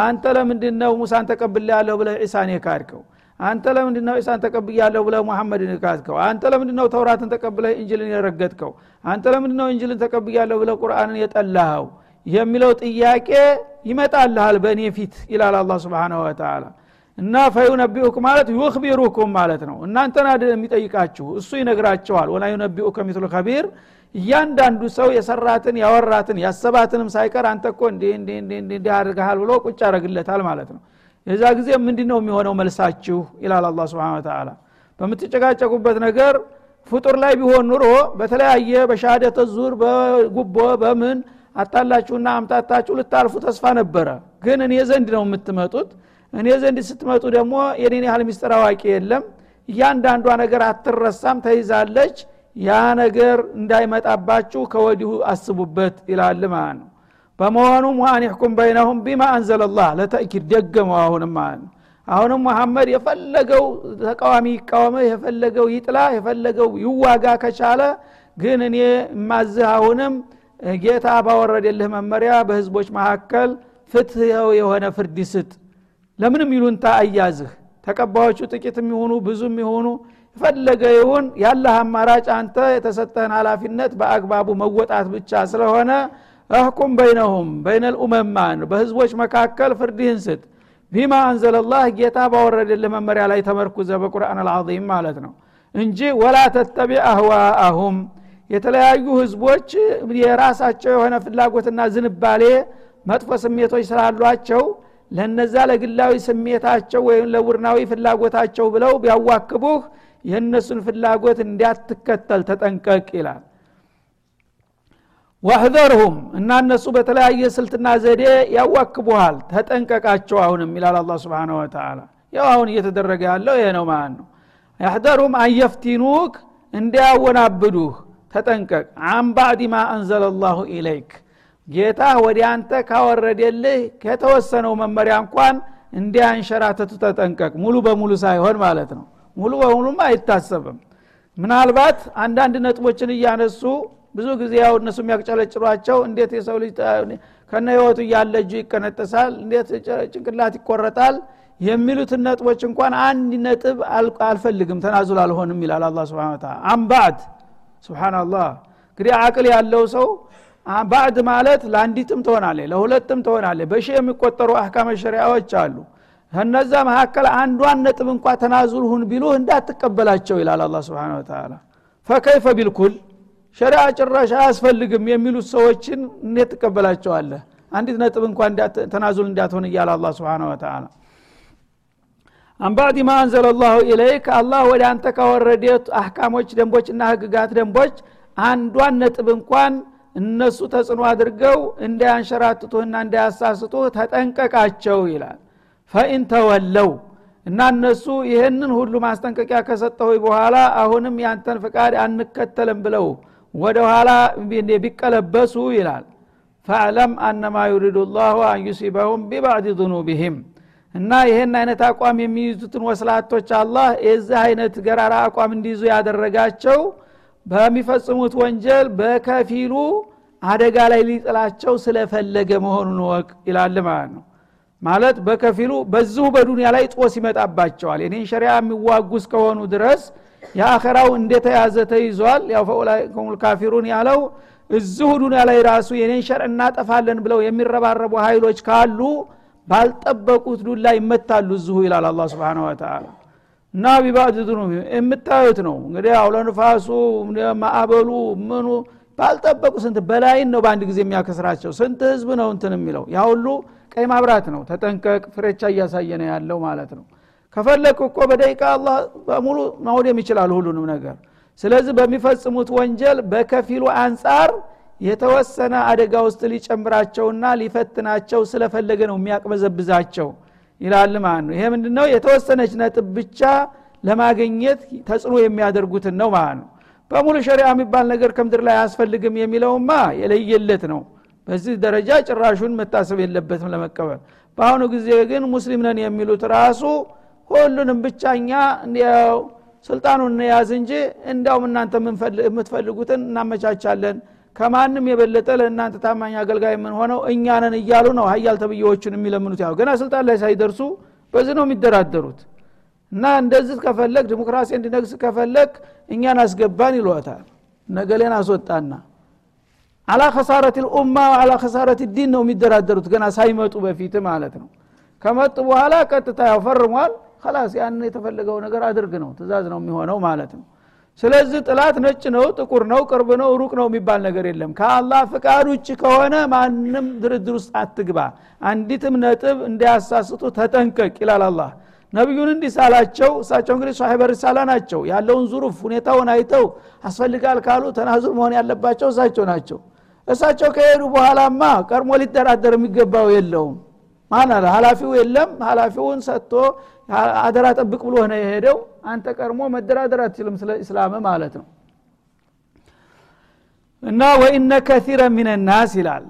አንተ ለምንድን ነው ሙሳን ተቀብያለሁ ብለህ ዒሳን የካድከው አንተ ለምንድን ነው ዒሳን ተቀብያለሁ ብለህ ሙሐመድን የካድከው? አንተ ለምንድን ነው ተውራትን ተቀብለህ እንጅልን የረገጥከው? አንተ ለምንድን ነው እንጅልን ተቀብያለሁ ብለህ ቁርአንን የጠላኸው? የሚለው ጥያቄ ይመጣልሃል በእኔ ፊት ይላል አላ ስብንሁ ወተላ እና ፈዩነቢኡክ ማለት ዩክቢሩኩም ማለት ነው። እናንተን አደ የሚጠይቃችሁ እሱ ይነግራቸዋል። ወላ ዩነቢኡከ ሚትሉ ከቢር እያንዳንዱ ሰው የሰራትን ያወራትን ያሰባትንም ሳይቀር አንተ እኮ እንዲህ እንዲህ እንዲህ አድርገሃል ብሎ ቁጭ ያደረግለታል ማለት ነው የዛ ጊዜ ምንድ ነው የሚሆነው መልሳችሁ? ይላል አላ ስብን ተላ በምትጨቃጨቁበት ነገር ፍጡር ላይ ቢሆን ኑሮ በተለያየ በሻደተ ዙር በጉቦ በምን አታላችሁና አምታታችሁ ልታልፉ ተስፋ ነበረ። ግን እኔ ዘንድ ነው የምትመጡት። እኔ ዘንድ ስትመጡ ደግሞ የኔን ያህል ሚስጥር አዋቂ የለም። እያንዳንዷ ነገር አትረሳም ተይዛለች። ያ ነገር እንዳይመጣባችሁ ከወዲሁ አስቡበት ይላል ማለት ነው በመሆኑም ዋን በይነሁም ቢማ አንዘለላህ ለተእኪድ ደገመው አሁንም ማለት ነው አሁንም መሐመድ የፈለገው ተቃዋሚ ይቃወመ የፈለገው ይጥላ የፈለገው ይዋጋ ከቻለ ግን እኔ ማዝህ አሁንም ጌታ ባወረደልህ መመሪያ በህዝቦች መካከል ፍትህ የሆነ ፍርድ ስጥ ለምንም ይሉንታ አያዝህ። ተቀባዮቹ ጥቂት የሚሆኑ ብዙ የሚሆኑ የፈለገ ይሁን ያለህ አማራጭ አንተ የተሰጠህን ኃላፊነት በአግባቡ መወጣት ብቻ ስለሆነ እህኩም በይነሁም በይነ ልኡመማ በህዝቦች መካከል ፍርድህን ስጥ። ቢማ አንዘለላህ ጌታ ባወረደልህ መመሪያ ላይ ተመርኩዘ በቁርአን አልዓዚም ማለት ነው። እንጂ ወላ ተተቢዕ አህዋአሁም የተለያዩ ህዝቦች የራሳቸው የሆነ ፍላጎትና ዝንባሌ መጥፎ ስሜቶች ስላሏቸው ለነዛ ለግላዊ ስሜታቸው ወይም ለቡድናዊ ፍላጎታቸው ብለው ቢያዋክቡህ የእነሱን ፍላጎት እንዲያትከተል ተጠንቀቅ ይላል ዋህዘርሁም እና እነሱ በተለያየ ስልትና ዘዴ ያዋክቡሃል ተጠንቀቃቸው አሁንም ይላል አላ ስብን ወተላ ያው አሁን እየተደረገ ያለው ይሄ ነው ማለት ነው። ያህደሩም አየፍቲኑክ እንዲያወናብዱህ ተጠንቀቅ። አን ባዕድ ማ አንዘለ ላሁ ኢለይክ ጌታ ወደ አንተ ካወረደልህ ከተወሰነው መመሪያ እንኳን እንዲያንሸራተቱ ተጠንቀቅ። ሙሉ በሙሉ ሳይሆን ማለት ነው። ሙሉ በሙሉም አይታሰብም። ምናልባት አንዳንድ ነጥቦችን እያነሱ ብዙ ጊዜ ያው እነሱ የሚያቅጨለጭሯቸው እንዴት የሰው ልጅ ከነ ህይወቱ እያለ እጁ ይቀነጠሳል? እንዴት ጭንቅላት ይቆረጣል? የሚሉትን ነጥቦች እንኳን አንድ ነጥብ አልፈልግም ተናዙል አልሆንም ይላል አላ ስብን ታላ ስብናላህ እንግዲህ አቅል ያለው ሰው ባዕድ ማለት ለአንዲትም ትሆናለ ለሁለትም ትሆናለ በሺ የሚቆጠሩ አህካመ ሸሪያዎች አሉ። ከነዛ መካከል አንዷን ነጥብ እንኳ ተናዙል ሁን ቢሉህ እንዳትቀበላቸው ይላል አላ ስብን ተላ فكيف بالكل ሸሪያ ጭራሽ አያስፈልግም የሚሉት ሰዎችን እንዴት ትቀበላቸዋለህ። አንዲት ነጥብ እንኳ تنازل እንዳትሆን እያለ አላህ سبحانه وتعالى عن بعض ما أنزل الله إليك አላህ ወደ አንተ ካወረደ አህካሞች ደንቦችና ህግጋት ደንቦች አንዷን ነጥብ እንኳን እነሱ ተጽዕኖ አድርገው እንዳያንሸራትቱህና እንዳያሳስቱህ ተጠንቀቃቸው ይላል። فإن تولوا እና እነሱ ይህንን ሁሉ ማስጠንቀቂያ ከሰጠሁ በኋላ አሁንም ያንተን ፍቃድ አንከተልም ብለው ወደ ኋላ ቢቀለበሱ ይላል። ፈዕለም አነማ ዩሪዱ ላሁ አን ዩሲበሁም ቢባዕድ ذኑቢህም እና ይህን አይነት አቋም የሚይዙትን ወስላቶች አላህ የዚህ አይነት ገራራ አቋም እንዲይዙ ያደረጋቸው በሚፈጽሙት ወንጀል በከፊሉ አደጋ ላይ ሊጥላቸው ስለፈለገ መሆኑን ወቅ ይላል ማለት ነው። ማለት በከፊሉ በዚሁ በዱንያ ላይ ጦስ ይመጣባቸዋል። የኔን ሸሪያ የሚዋጉ እስከሆኑ ድረስ የአኸራው እንደተያዘ ተይዟል? ያው فأولئك هم الكافرون ያለው እዚሁ ዱንያ ላይ ራሱ የኔን ሸሪያ እናጠፋለን ብለው የሚረባረቡ ኃይሎች ካሉ ባልጠበቁት ዱላ ይመታሉ እዚሁ ይላል አላህ سبحانه وتعالى እና ببعض ذنوبهم የምታዩት ነው። እንግዲህ አውሎ ንፋሱ ማዕበሉ ምኑ ባልጠበቁ ስንት በላይን ነው በአንድ ጊዜ የሚያከስራቸው? ስንት ህዝብ ነው እንትን የሚለው? ያ ሁሉ ቀይ ማብራት ነው። ተጠንቀቅ ፍሬቻ እያሳየ ነው ያለው ማለት ነው ከፈለግ እኮ በደቂቃ አላህ በሙሉ ማውደም ይችላል ሁሉንም ነገር። ስለዚህ በሚፈጽሙት ወንጀል በከፊሉ አንጻር የተወሰነ አደጋ ውስጥ ሊጨምራቸውና ሊፈትናቸው ስለፈለገ ነው የሚያቅበዘብዛቸው ይላል ማለት ነው። ይሄ ምንድነው? የተወሰነች ነጥብ ብቻ ለማግኘት ተጽዕኖ የሚያደርጉትን ነው ማለት ነው። በሙሉ ሸሪያ የሚባል ነገር ከምድር ላይ አያስፈልግም የሚለውማ የለየለት ነው። በዚህ ደረጃ ጭራሹን መታሰብ የለበትም ለመቀበል። በአሁኑ ጊዜ ግን ሙስሊም ነን የሚሉት ራሱ ሁሉንም ብቻኛ ስልጣኑን እንያዝ እንጂ እንዲያውም እናንተ የምትፈልጉትን እናመቻቻለን። ከማንም የበለጠ ለእናንተ ታማኝ አገልጋይ የምንሆነው እኛንን እያሉ ነው ሀያል ተብዬዎቹን የሚለምኑት። ያው ገና ስልጣን ላይ ሳይደርሱ በዚህ ነው የሚደራደሩት። እና እንደዚህ ከፈለግ ዲሞክራሲ እንዲነግስ ከፈለግ እኛን አስገባን ይሏታል። ነገሌን አስወጣና አላ ከሳረት ልኡማ አላ ከሳረት ዲን ነው የሚደራደሩት ገና ሳይመጡ በፊት ማለት ነው። ከመጡ በኋላ ቀጥታ ያው ፈርሟል ከላስ ያን የተፈለገው ነገር አድርግ ነው ትእዛዝ ነው የሚሆነው ማለት ነው። ስለዚህ ጥላት ነጭ ነው ጥቁር ነው ቅርብ ነው ሩቅ ነው የሚባል ነገር የለም። ከአላህ ፍቃድ ውጭ ከሆነ ማንም ድርድር ውስጥ አትግባ። አንዲትም ነጥብ እንዲያሳስቱ ተጠንቀቅ ይላል አላህ። ነቢዩን እንዲህ ሳላቸው እሳቸው እንግዲህ ሳሒበ ሪሳላ ናቸው። ያለውን ዙሩፍ ሁኔታውን አይተው አስፈልጋል ካሉ ተናዙር መሆን ያለባቸው እሳቸው ናቸው። እሳቸው ከሄዱ በኋላማ ቀድሞ ሊደራደር የሚገባው የለውም አለ? ሀላፊው የለም። ሀላፊውን ሰጥቶ አደራ ጠብቅ ብሎ ነው የሄደው። አንተ ቀድሞ መደራደር አትችልም ስለ እስላም ማለት ነው። እና ወኢነ ከሲረ ሚንናስ ይላል።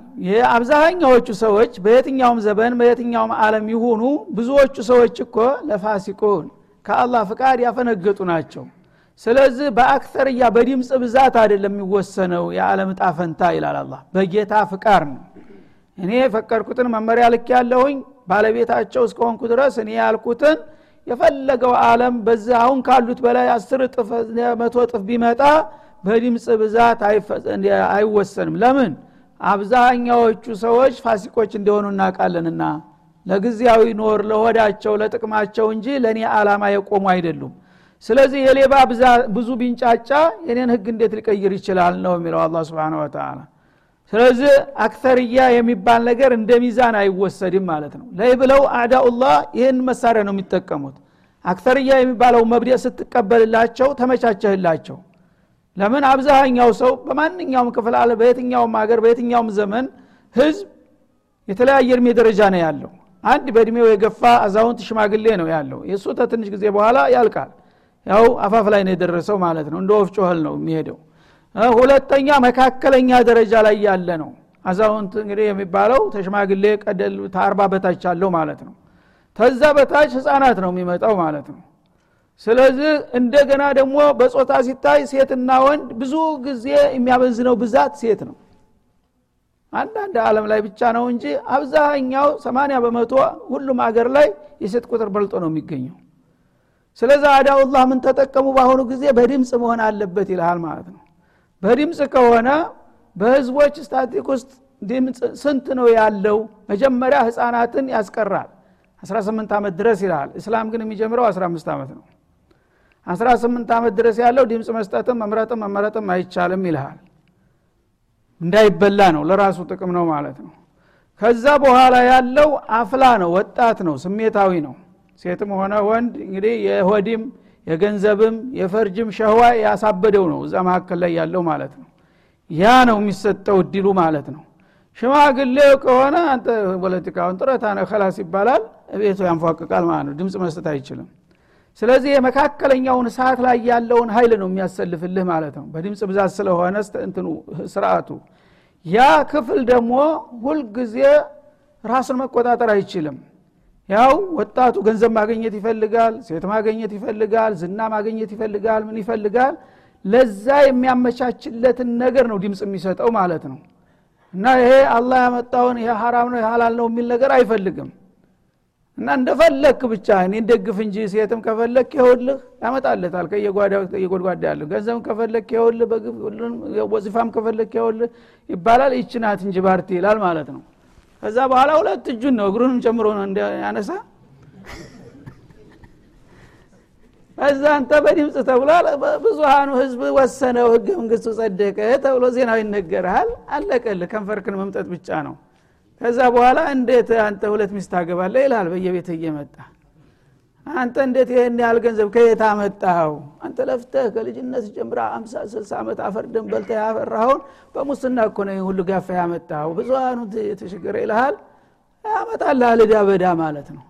አብዛኛዎቹ ሰዎች በየትኛውም ዘበን በየትኛውም አለም ይሁኑ ብዙዎቹ ሰዎች እኮ ለፋሲቁን ከአላህ ፍቃድ ያፈነገጡ ናቸው። ስለዚህ በአክተርያ በድምፅ ብዛት አይደለም የሚወሰነው የዓለም እጣ ፈንታ ይላል አላ በጌታ ፍቃድ ነው እኔ የፈቀድኩትን መመሪያ ልክ ያለሁኝ ባለቤታቸው እስከሆንኩ ድረስ እኔ ያልኩትን የፈለገው አለም በዚህ አሁን ካሉት በላይ አስር እጥፍ መቶ እጥፍ ቢመጣ በድምፅ ብዛት አይወሰንም። ለምን? አብዛኛዎቹ ሰዎች ፋሲቆች እንደሆኑ እናውቃለንና። ለጊዜያዊ ኖር ለሆዳቸው ለጥቅማቸው እንጂ ለእኔ አላማ የቆሙ አይደሉም። ስለዚህ የሌባ ብዙ ቢንጫጫ የኔን ህግ እንዴት ሊቀይር ይችላል ነው የሚለው አላ ስብን ወተላ ስለዚህ አክተርያ የሚባል ነገር እንደ ሚዛን አይወሰድም ማለት ነው። ላይ ብለው አዳኡላህ ይህን መሳሪያ ነው የሚጠቀሙት። አክተርያ የሚባለው መብደእ ስትቀበልላቸው ተመቻቸህላቸው። ለምን? አብዛኛው ሰው በማንኛውም ክፍል አለ በየትኛውም ሀገር በየትኛውም ዘመን ህዝብ የተለያየ እድሜ ደረጃ ነው ያለው። አንድ በእድሜው የገፋ አዛውንት ሽማግሌ ነው ያለው። የእሱ ተትንሽ ጊዜ በኋላ ያልቃል። ያው አፋፍ ላይ ነው የደረሰው ማለት ነው። እንደ ወፍጮ ነው የሚሄደው ሁለተኛ መካከለኛ ደረጃ ላይ ያለ ነው። አዛውንት እንግዲህ የሚባለው ተሽማግሌ ቀደል ተአርባ በታች አለው ማለት ነው። ተዛ በታች ህፃናት ነው የሚመጣው ማለት ነው። ስለዚህ እንደገና ደግሞ በጾታ ሲታይ ሴትና ወንድ ብዙ ጊዜ የሚያበዝነው ብዛት ሴት ነው። አንዳንድ አለም ላይ ብቻ ነው እንጂ አብዛኛው 80 በመቶ ሁሉም አገር ላይ የሴት ቁጥር በልጦ ነው የሚገኘው። ስለዚህ አዳውላህ ምን ተጠቀሙ በአሁኑ ጊዜ? በድምፅ መሆን አለበት ይልሃል ማለት ነው በድምፅ ከሆነ በህዝቦች ስታቲክ ውስጥ ድምፅ ስንት ነው ያለው? መጀመሪያ ህፃናትን ያስቀራል። 18 ዓመት ድረስ ይልሃል እስላም ግን የሚጀምረው 15 ዓመት ነው። 18 ዓመት ድረስ ያለው ድምፅ መስጠትም መምረጥም መመረጥም አይቻልም ይልሃል። እንዳይበላ ነው። ለራሱ ጥቅም ነው ማለት ነው። ከዛ በኋላ ያለው አፍላ ነው። ወጣት ነው። ስሜታዊ ነው። ሴትም ሆነ ወንድ እንግዲህ የሆዲም የገንዘብም የፈርጅም ሸህዋ ያሳበደው ነው እዛ መካከል ላይ ያለው ማለት ነው። ያ ነው የሚሰጠው እድሉ ማለት ነው። ሽማግሌው ከሆነ አንተ ፖለቲካውን ጥረት አነ ከላስ ይባላል ቤቱ ያንፏቅቃል ማለት ነው። ድምፅ መስጠት አይችልም። ስለዚህ የመካከለኛውን ሰዓት ላይ ያለውን ኃይል ነው የሚያሰልፍልህ ማለት ነው። በድምፅ ብዛት ስለሆነ እንትኑ ስርአቱ ያ ክፍል ደግሞ ሁልጊዜ ራሱን መቆጣጠር አይችልም ያው ወጣቱ ገንዘብ ማግኘት ይፈልጋል ሴት ማግኘት ይፈልጋል ዝና ማግኘት ይፈልጋል ምን ይፈልጋል? ለዛ የሚያመቻችለትን ነገር ነው ድምፅ የሚሰጠው ማለት ነው። እና ይሄ አላህ ያመጣውን ይሄ ሀራም ነው ሀላል ነው የሚል ነገር አይፈልግም። እና እንደፈለክ ብቻ እኔ ደግፍ እንጂ ሴትም ከፈለክ ይኸውልህ ያመጣለታል። ከየጎድጓዳ ያለሁ ገንዘብም ከፈለክ ይኸውልህ ወዚፋም ከፈለክ ይኸውልህ ይባላል ይችናት እንጂ ባርቲ ይላል ማለት ነው ከዛ በኋላ ሁለት እጁን ነው እግሩንም ጨምሮ ነው ያነሳ። እዛ አንተ በድምፅ ተብሏል። ብዙሃኑ ህዝብ ወሰነው ህገ መንግስቱ ጸደቀ ተብሎ ዜናው ይነገርሃል አለቀልህ ከንፈርክን መምጠጥ ብቻ ነው። ከዛ በኋላ እንዴት አንተ ሁለት ሚስት ታገባለ ይልሃል። በየቤት እየመጣ አንተ እንዴት ይህን ያህል ገንዘብ ከየት አመጣኸው? አንተ ለፍተህ ከልጅነት ጀምራ አምሳ ስልሳ ዓመት አፈርደን በልተ ያፈራኸውን በሙስና እኮ ነው ሁሉ ጋፋ ያመጣኸው። ብዙሃኑ የተሸገረ ይልሃል። ያመጣልሃል እዳ በዳ ማለት ነው።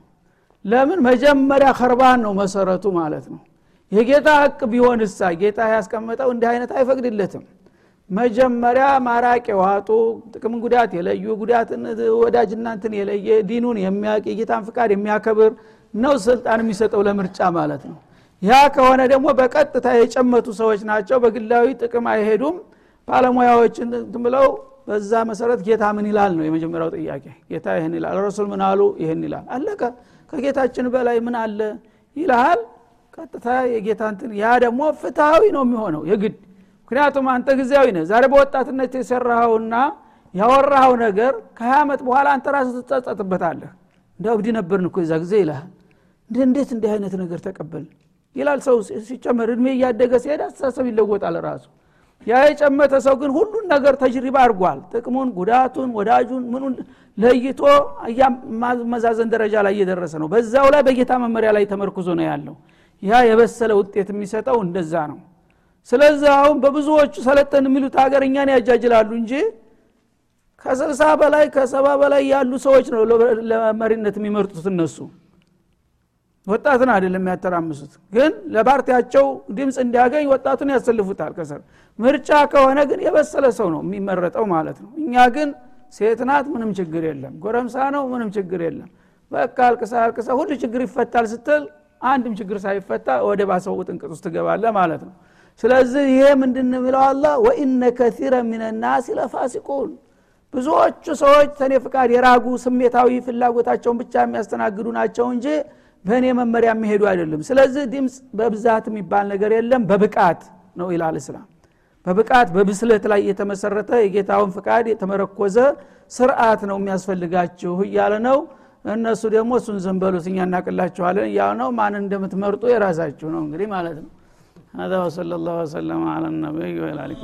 ለምን? መጀመሪያ ከርባን ነው መሰረቱ ማለት ነው። የጌታ ህቅ ቢሆን እሳ ጌታ ያስቀመጠው እንዲህ አይነት አይፈቅድለትም። መጀመሪያ ማራቅ የዋጡ ጥቅም ጉዳት የለዩ ጉዳትን ወዳጅ እናንትን የለየ ዲኑን የሚያውቅ የጌታን ፍቃድ የሚያከብር ነው ስልጣን የሚሰጠው ለምርጫ ማለት ነው። ያ ከሆነ ደግሞ በቀጥታ የጨመቱ ሰዎች ናቸው። በግላዊ ጥቅም አይሄዱም። ባለሙያዎችን ብለው በዛ መሰረት ጌታ ምን ይላል ነው የመጀመሪያው ጥያቄ። ጌታ ይህን ይላል ረሱል ምን አሉ? ይህን ይላል። አለቀ። ከጌታችን በላይ ምን አለ ይልሃል። ቀጥታ የጌታ ያ ደግሞ ፍትሃዊ ነው የሚሆነው የግድ። ምክንያቱም አንተ ጊዜያዊ ነህ። ዛሬ በወጣትነት የሰራኸውና ያወራኸው ነገር ከሀያ ዓመት በኋላ አንተ ራስ ትጸጸትበታለህ። እንደ እብድ ነበርን እኮ የዛ ጊዜ ይልሃል እንዴት እንዲህ አይነት ነገር ተቀበል ይላል ሰው ሲጨመር እድሜ እያደገ ሲሄድ አስተሳሰብ ይለወጣል ራሱ። ያ የጨመተ ሰው ግን ሁሉን ነገር ተጅሪባ አድርጓል። ጥቅሙን ጉዳቱን ወዳጁን ምኑን ለይቶ መዛዘን ደረጃ ላይ እየደረሰ ነው። በዛው ላይ በጌታ መመሪያ ላይ ተመርኩዞ ነው ያለው። ያ የበሰለ ውጤት የሚሰጠው እንደዛ ነው። ስለዚህ አሁን በብዙዎቹ ሰለጠን የሚሉት ሀገር እኛን ያጃጅላሉ እንጂ ከስልሳ በላይ ከሰባ በላይ ያሉ ሰዎች ነው ለመሪነት የሚመርጡት እነሱ ወጣትን አይደለም የሚያተራምሱት። ግን ለፓርቲያቸው ድምፅ እንዲያገኝ ወጣቱን ያሰልፉታል ከስር። ምርጫ ከሆነ ግን የበሰለ ሰው ነው የሚመረጠው ማለት ነው። እኛ ግን ሴት ናት ምንም ችግር የለም። ጎረምሳ ነው ምንም ችግር የለም። በቃ አልቅሳ አልቅሳ ሁሉ ችግር ይፈታል ስትል አንድም ችግር ሳይፈታ ወደ ባሰው ጥንቅጥ ውስጥ ትገባለ ማለት ነው። ስለዚህ ይሄ ምንድን የሚለው አላ ወኢነ ከሲረ ሚንናስ ለፋሲቁን። ብዙዎቹ ሰዎች ተኔ ፍቃድ የራጉ ስሜታዊ ፍላጎታቸውን ብቻ የሚያስተናግዱ ናቸው እንጂ በእኔ መመሪያ የሚሄዱ አይደለም ስለዚህ ድምፅ በብዛት የሚባል ነገር የለም በብቃት ነው ይላል እስላም በብቃት በብስለት ላይ የተመሰረተ የጌታውን ፍቃድ የተመረኮዘ ስርዓት ነው የሚያስፈልጋችሁ እያለ ነው እነሱ ደግሞ እሱን ዘንበሉት እኛ እናቅላችኋለን እያለ ነው ማንን እንደምትመርጡ የራሳችሁ ነው እንግዲህ ማለት ነው هذا وصلى الله وسلم على النبي وعلى اله